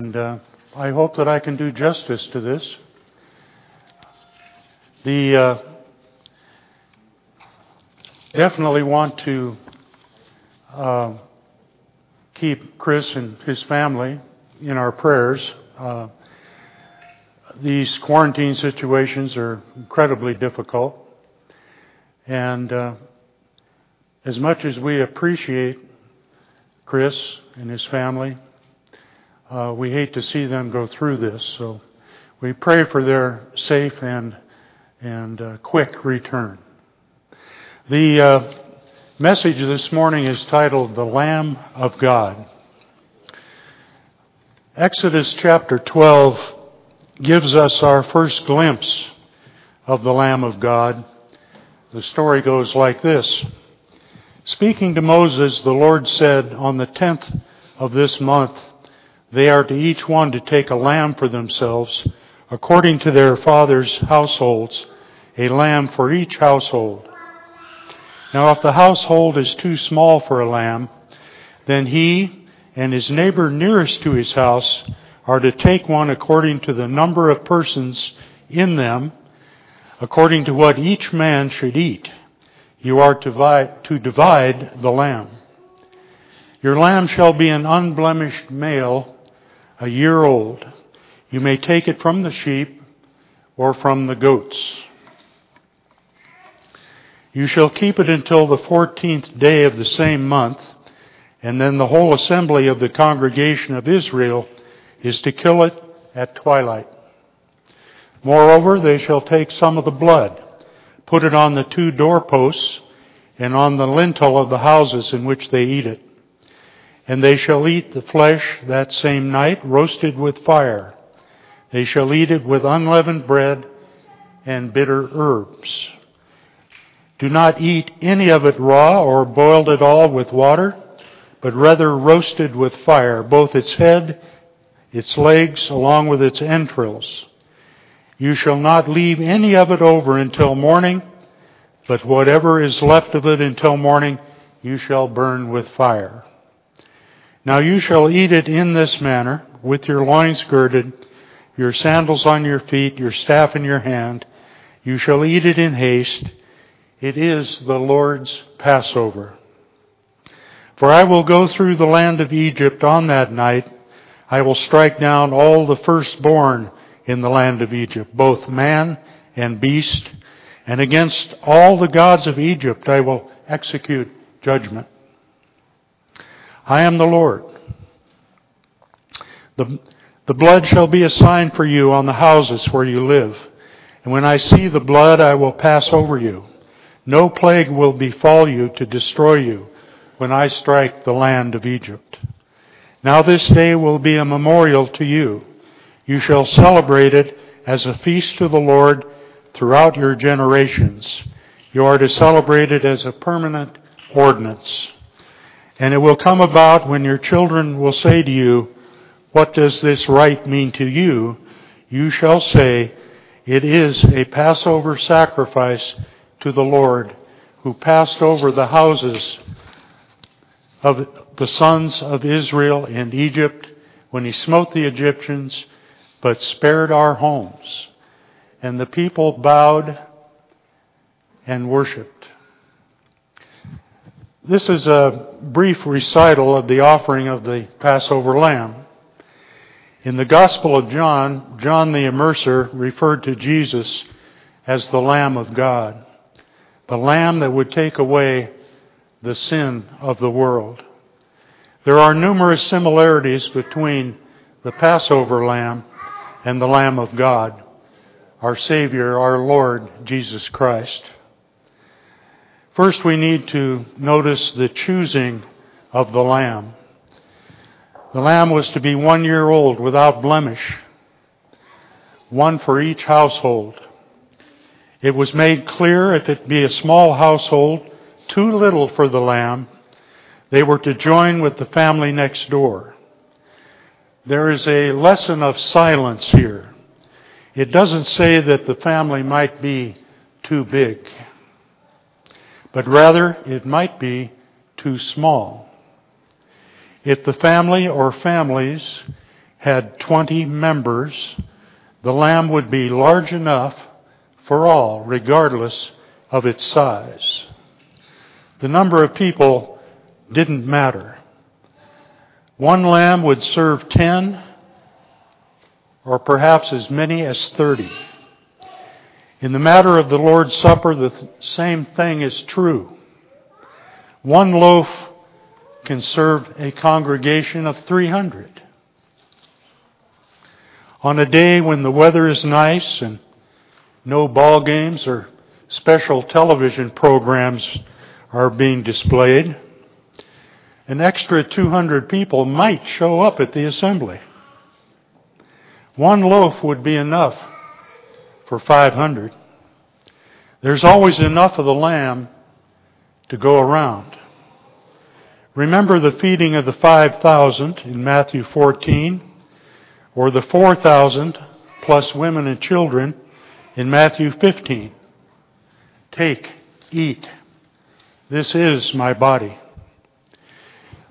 And uh, I hope that I can do justice to this. The uh, definitely want to uh, keep Chris and his family in our prayers. Uh, these quarantine situations are incredibly difficult, and uh, as much as we appreciate Chris and his family uh, we hate to see them go through this. So we pray for their safe and and uh, quick return. The uh, message this morning is titled "The Lamb of God." Exodus chapter 12 gives us our first glimpse of the Lamb of God. The story goes like this. Speaking to Moses, the Lord said, On the tenth of this month, they are to each one to take a lamb for themselves, according to their father's households, a lamb for each household. Now, if the household is too small for a lamb, then he and his neighbor nearest to his house are to take one according to the number of persons in them, according to what each man should eat. You are to divide, the lamb. Your lamb shall be an unblemished male a year old. You may take it from the sheep or from the goats. You shall keep it until the fourteenth day of the same month, and then the whole assembly of the congregation of Israel is to kill it at twilight. Moreover, they shall take some of the blood, put it on the two doorposts, and on the lintel of the houses in which they eat it. And they shall eat the flesh that same night, roasted with fire. They shall eat it with unleavened bread and bitter herbs. Do not eat any of it raw or boiled at all with water, but rather roasted with fire, both its head, its legs, along with its entrails. You shall not leave any of it over until morning, but whatever is left of it until morning you shall burn with fire. Now you shall eat it in this manner, with your loins girded, your sandals on your feet, your staff in your hand. You shall eat it in haste. It is the Lord's Passover. For I will go through the land of Egypt on that night. I will strike down all the firstborn in the land of Egypt, both man and beast, and against all the gods of Egypt I will execute judgment. I am the Lord. The, the blood shall be a sign for you on the houses where you live. And when I see the blood, I will pass over you. No plague will befall you to destroy you when I strike the land of Egypt. Now this day will be a memorial to you. You shall celebrate it as a feast to the Lord throughout your generations. You are to celebrate it as a permanent ordinance. And it will come about when your children will say to you, What does this rite mean to you? You shall say, It is a Passover sacrifice to the Lord, who passed over the houses of the sons of Israel in Egypt when he smote the Egyptians, but spared our homes. And the people bowed and worshiped. This is a brief recital of the offering of the Passover lamb. In the Gospel of John, John the Immerser referred to Jesus as the Lamb of God, the Lamb that would take away the sin of the world. There are numerous similarities between the Passover lamb and the Lamb of God, our Savior, our Lord Jesus Christ. First, we need to notice the choosing of the lamb. The lamb was to be one year old without blemish, one for each household. It was made clear if it be a small household, too little for the lamb, they were to join with the family next door. There is a lesson of silence here. It doesn't say that the family might be too big but rather it might be too small. If the family or families had 20 members, the lamb would be large enough for all, regardless of its size. The number of people didn't matter. One lamb would serve 10 or perhaps as many as 30. In the matter of the Lord's Supper, the same thing is true. One loaf can serve a congregation of 300. On a day when the weather is nice and no ball games or special television programs are being displayed, an extra 200 people might show up at the assembly. One loaf would be enough for 500. There's always enough of the lamb to go around. Remember the feeding of the 5,000 in Matthew 14, or the 4,000 plus women and children in Matthew 15. Take, eat. This is my body.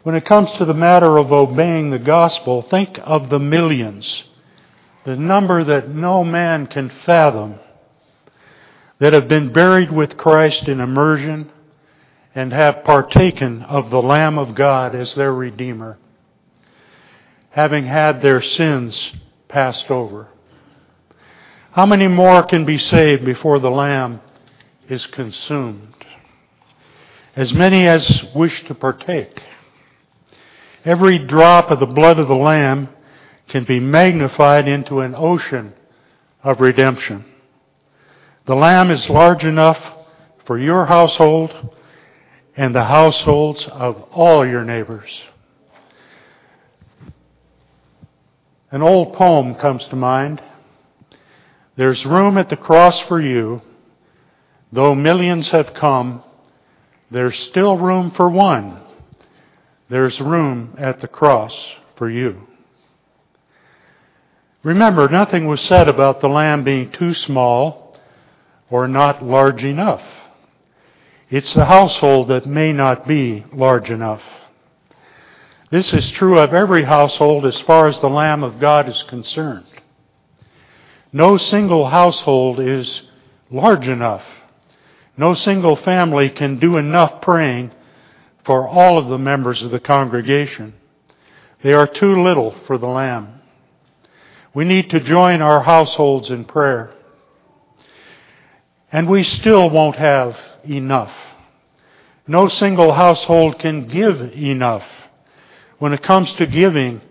When it comes to the matter of obeying the gospel, think of the millions, the number that no man can fathom, that have been buried with Christ in immersion and have partaken of the Lamb of God as their Redeemer, having had their sins passed over. How many more can be saved before the Lamb is consumed? As many as wish to partake. Every drop of the blood of the Lamb can be magnified into an ocean of redemption. The Lamb is large enough for your household and the households of all your neighbors. An old poem comes to mind. There's room at the cross for you. Though millions have come, there's still room for one. There's room at the cross for you. Remember, nothing was said about the lamb being too small or not large enough. It's the household that may not be large enough. This is true of every household as far as the Lamb of God is concerned. No single household is large enough. No single family can do enough praying for all of the members of the congregation. They are too little for the Lamb. We need to join our households in prayer. And we still won't have enough. No single household can give enough. When it comes to giving,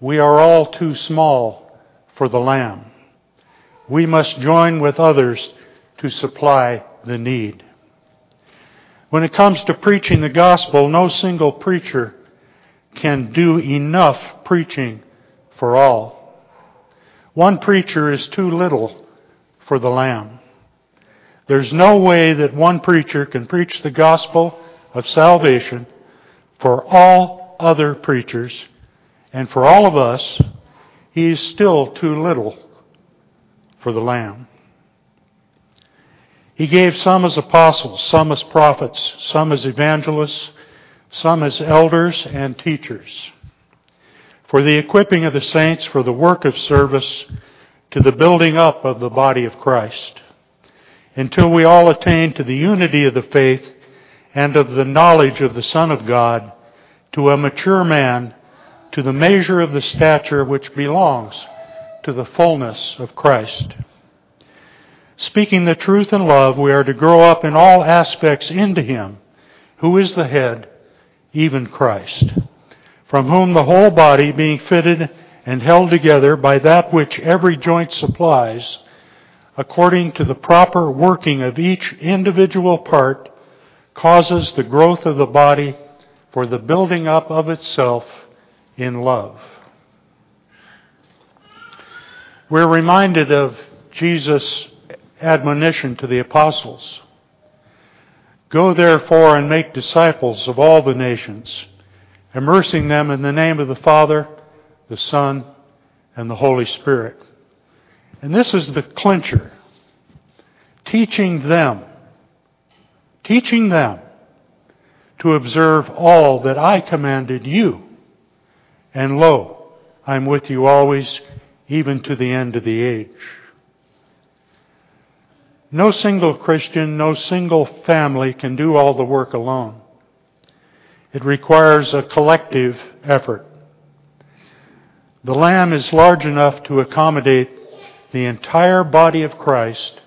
we are all too small for the Lamb. We must join with others to supply the need. When it comes to preaching the gospel, no single preacher can do enough preaching for all. One preacher is too little for the Lamb. There's no way that one preacher can preach the gospel of salvation for all other preachers and for all of us. He's still too little for the Lamb. He gave some as apostles, some as prophets, some as evangelists, some as elders and teachers, for the equipping of the saints for the work of service to the building up of the body of Christ until we all attain to the unity of the faith and of the knowledge of the Son of God, to a mature man, to the measure of the stature which belongs to the fullness of Christ. Speaking the truth in love, we are to grow up in all aspects into Him, who is the head, even Christ, from whom the whole body, being fitted and held together by that which every joint supplies, according to the proper working of each individual part, causes the growth of the body for the building up of itself in love. We're reminded of Jesus' admonition to the apostles Go therefore and make disciples of all the nations, immersing them in the name of the Father, the Son, and the Holy Spirit. And this is the clincher teaching them, teaching them to observe all that I commanded you. And lo, I'm with you always, even to the end of the age. No single Christian, no single family can do all the work alone. It requires a collective effort. The Lamb is large enough to accommodate the entire body of Christ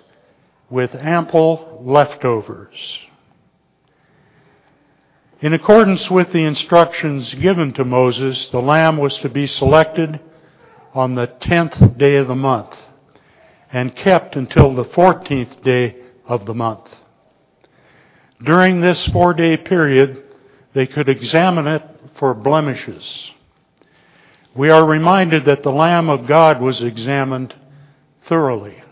with ample leftovers. In accordance with the instructions given to Moses, the lamb was to be selected on the tenth day of the month and kept until the fourteenth day of the month. During this four day period, they could examine it for blemishes. We are reminded that the Lamb of God was examined thoroughly.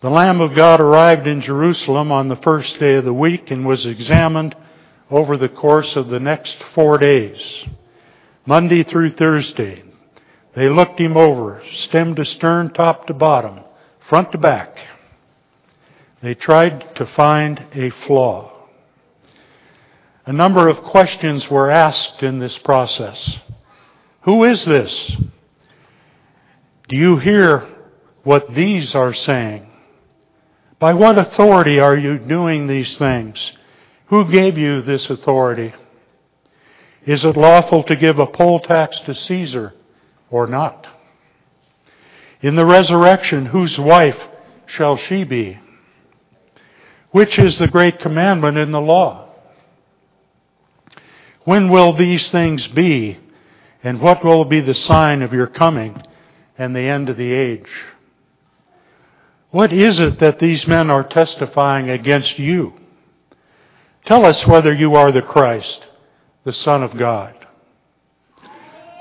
The Lamb of God arrived in Jerusalem on the first day of the week and was examined over the course of the next four days, Monday through Thursday. They looked him over, stem to stern, top to bottom, front to back. They tried to find a flaw. A number of questions were asked in this process. Who is this? Do you hear what these are saying? By what authority are you doing these things? Who gave you this authority? Is it lawful to give a poll tax to Caesar or not? In the resurrection, whose wife shall she be? Which is the great commandment in the law? When will these things be? And what will be the sign of your coming and the end of the age? What is it that these men are testifying against you? Tell us whether you are the Christ, the Son of God.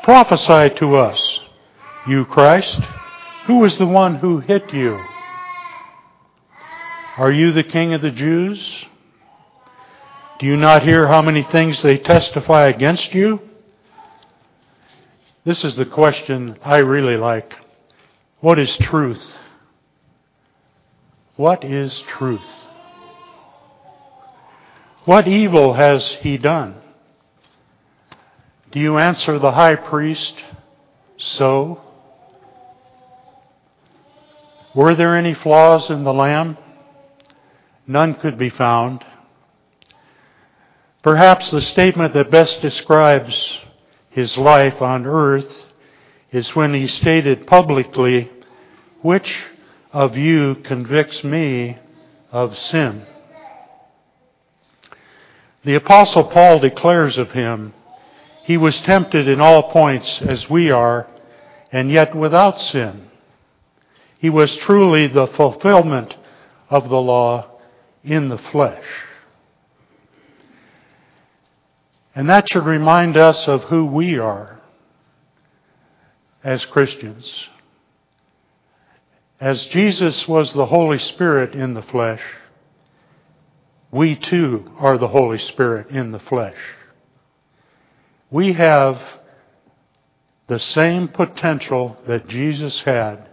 Prophesy to us, you Christ. Who is the one who hit you? Are you the King of the Jews? Do you not hear how many things they testify against you? This is the question I really like. What is truth? What is truth? What evil has he done? Do you answer the high priest so? Were there any flaws in the Lamb? None could be found. Perhaps the statement that best describes his life on earth is when he stated publicly, Which of you convicts me of sin? The Apostle Paul declares of him, He was tempted in all points as we are, and yet without sin. He was truly the fulfillment of the law in the flesh. And that should remind us of who we are as Christians. As Jesus was the Holy Spirit in the flesh, we too are the Holy Spirit in the flesh. We have the same potential that Jesus had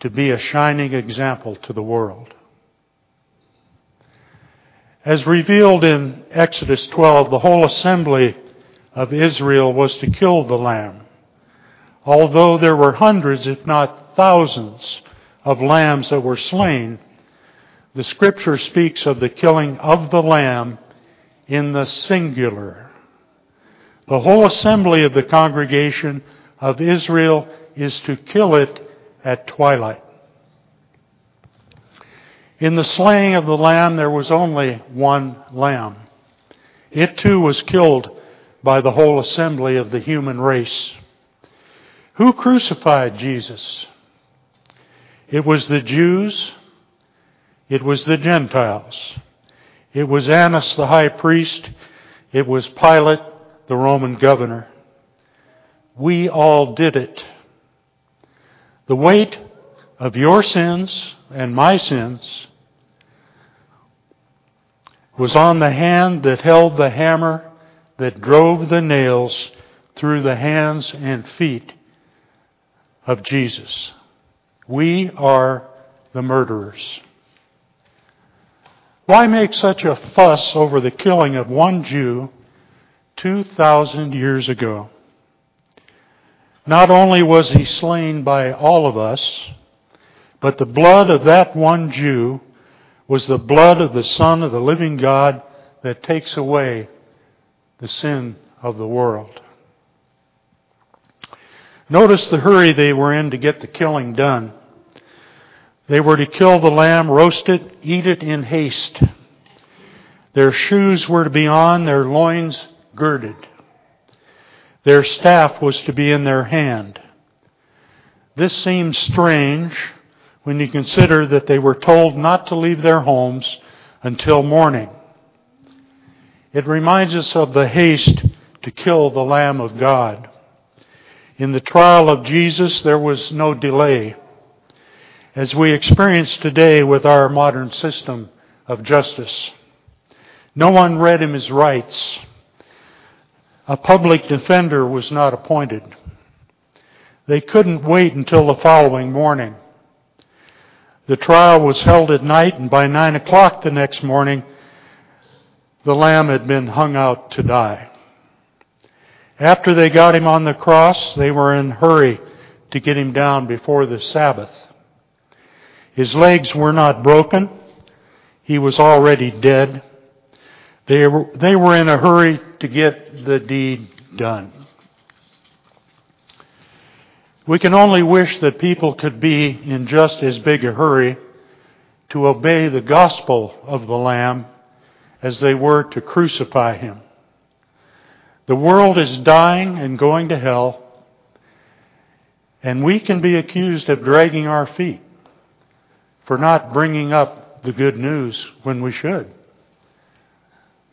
to be a shining example to the world. As revealed in Exodus 12, the whole assembly of Israel was to kill the lamb. Although there were hundreds, if not thousands, of lambs that were slain, the scripture speaks of the killing of the lamb in the singular. The whole assembly of the congregation of Israel is to kill it at twilight. In the slaying of the lamb, there was only one lamb. It too was killed by the whole assembly of the human race. Who crucified Jesus? It was the Jews. It was the Gentiles. It was Annas the high priest. It was Pilate the Roman governor. We all did it. The weight of your sins and my sins was on the hand that held the hammer that drove the nails through the hands and feet of Jesus. We are the murderers. Why make such a fuss over the killing of one Jew 2,000 years ago? Not only was he slain by all of us, but the blood of that one Jew was the blood of the Son of the living God that takes away the sin of the world. Notice the hurry they were in to get the killing done. They were to kill the lamb, roast it, eat it in haste. Their shoes were to be on, their loins girded. Their staff was to be in their hand. This seems strange when you consider that they were told not to leave their homes until morning. It reminds us of the haste to kill the Lamb of God. In the trial of Jesus, there was no delay. As we experience today with our modern system of justice, no one read him his rights. A public defender was not appointed. They couldn't wait until the following morning. The trial was held at night, and by nine o'clock the next morning, the lamb had been hung out to die. After they got him on the cross, they were in hurry to get him down before the Sabbath. His legs were not broken. He was already dead. They were, they were in a hurry to get the deed done. We can only wish that people could be in just as big a hurry to obey the gospel of the Lamb as they were to crucify him. The world is dying and going to hell, and we can be accused of dragging our feet for not bringing up the good news when we should,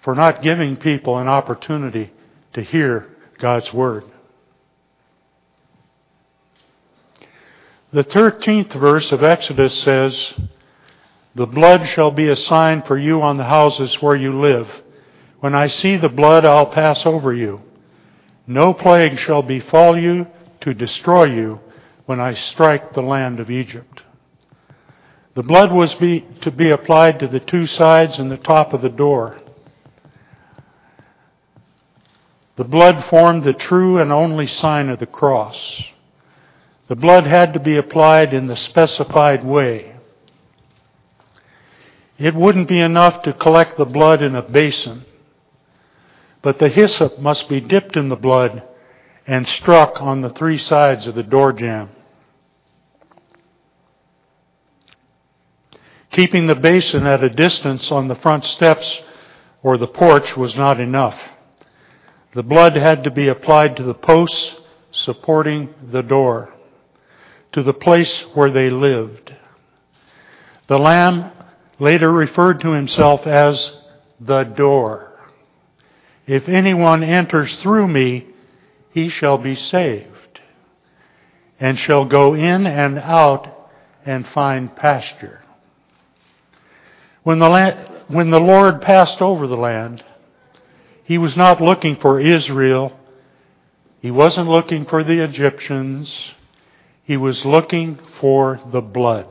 for not giving people an opportunity to hear God's Word. The 13th verse of Exodus says, the blood shall be a sign for you on the houses where you live. When I see the blood, I'll pass over you. No plague shall befall you to destroy you when I strike the land of Egypt. The blood was be, to be applied to the two sides and the top of the door. The blood formed the true and only sign of the cross. The blood had to be applied in the specified way. It wouldn't be enough to collect the blood in a basin, but the hyssop must be dipped in the blood and struck on the three sides of the door jamb. Keeping the basin at a distance on the front steps or the porch was not enough. The blood had to be applied to the posts supporting the door, to the place where they lived. The lamb later referred to himself as the door. If anyone enters through me, he shall be saved, and shall go in and out and find pasture. When the, land, when the Lord passed over the land, he was not looking for Israel. He wasn't looking for the Egyptians. He was looking for the blood.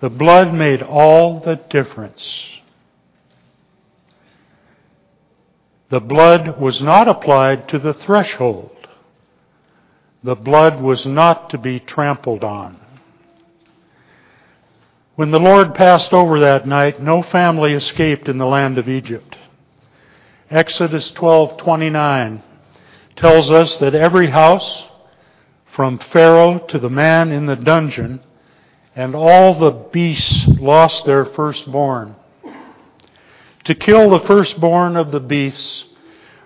The blood made all the difference. The blood was not applied to the threshold. The blood was not to be trampled on. When the Lord passed over that night, no family escaped in the land of Egypt. Exodus 12:29 tells us that every house from Pharaoh to the man in the dungeon and all the beasts lost their firstborn. To kill the firstborn of the beasts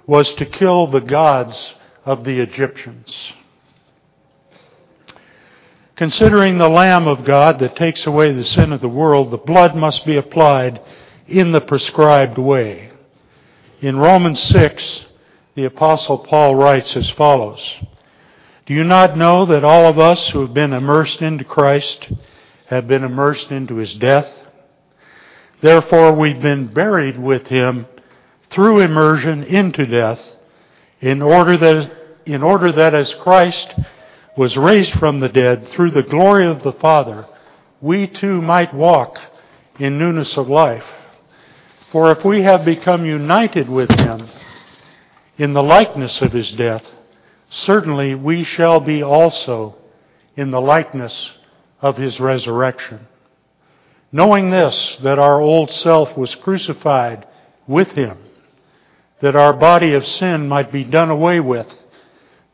was to kill the gods of the Egyptians. Considering the Lamb of God that takes away the sin of the world, the blood must be applied in the prescribed way. In Romans 6, the Apostle Paul writes as follows Do you not know that all of us who have been immersed into Christ have been immersed into his death. Therefore, we've been buried with him through immersion into death, in order that, in order that as Christ was raised from the dead through the glory of the Father, we too might walk in newness of life. For if we have become united with him in the likeness of his death, certainly we shall be also in the likeness of his resurrection. Knowing this, that our old self was crucified with him, that our body of sin might be done away with,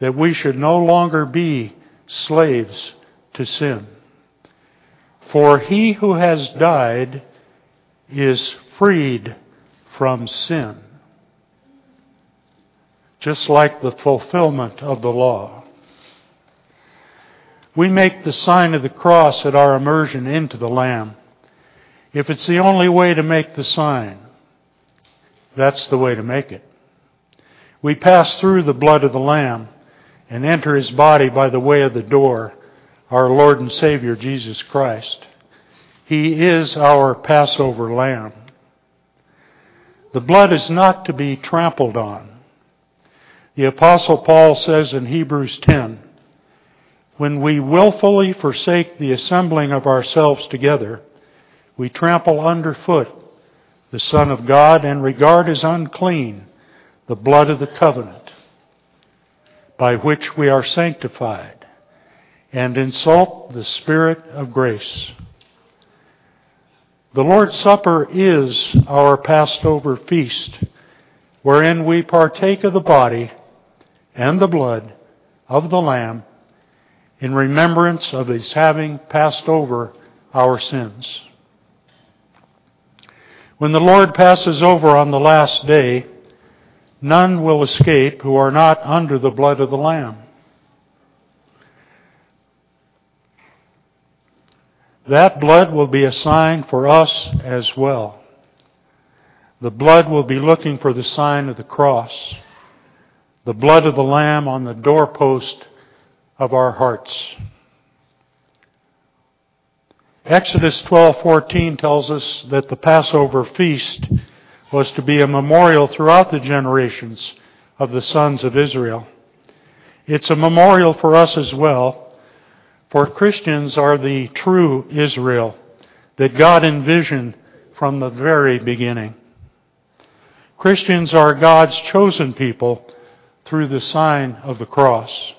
that we should no longer be slaves to sin. For he who has died is freed from sin, just like the fulfillment of the law. We make the sign of the cross at our immersion into the Lamb. If it's the only way to make the sign, that's the way to make it. We pass through the blood of the Lamb and enter his body by the way of the door, our Lord and Savior Jesus Christ. He is our Passover lamb. The blood is not to be trampled on. The Apostle Paul says in Hebrews 10 When we willfully forsake the assembling of ourselves together, we trample underfoot the Son of God and regard as unclean the blood of the covenant by which we are sanctified and insult the Spirit of grace. The Lord's Supper is our Passover feast, wherein we partake of the body and the blood of the Lamb in remembrance of his having passed over our sins. When the Lord passes over on the last day, none will escape who are not under the blood of the Lamb. That blood will be a sign for us as well. The blood will be looking for the sign of the cross, the blood of the Lamb on the doorpost of our hearts. Exodus 12:14 tells us that the Passover feast was to be a memorial throughout the generations of the sons of Israel. It's a memorial for us as well, for Christians are the true Israel that God envisioned from the very beginning. Christians are God's chosen people through the sign of the cross,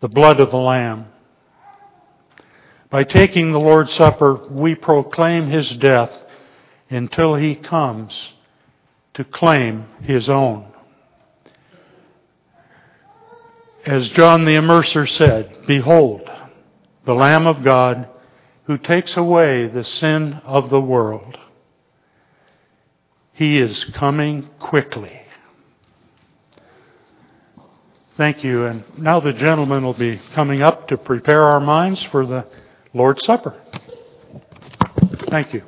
the blood of the Lamb. By taking the Lord's Supper, we proclaim his death until he comes to claim his own. As John the Immerser said, Behold, the Lamb of God who takes away the sin of the world. He is coming quickly. Thank you. And now the gentleman will be coming up to prepare our minds for the Lord's Supper. Thank you.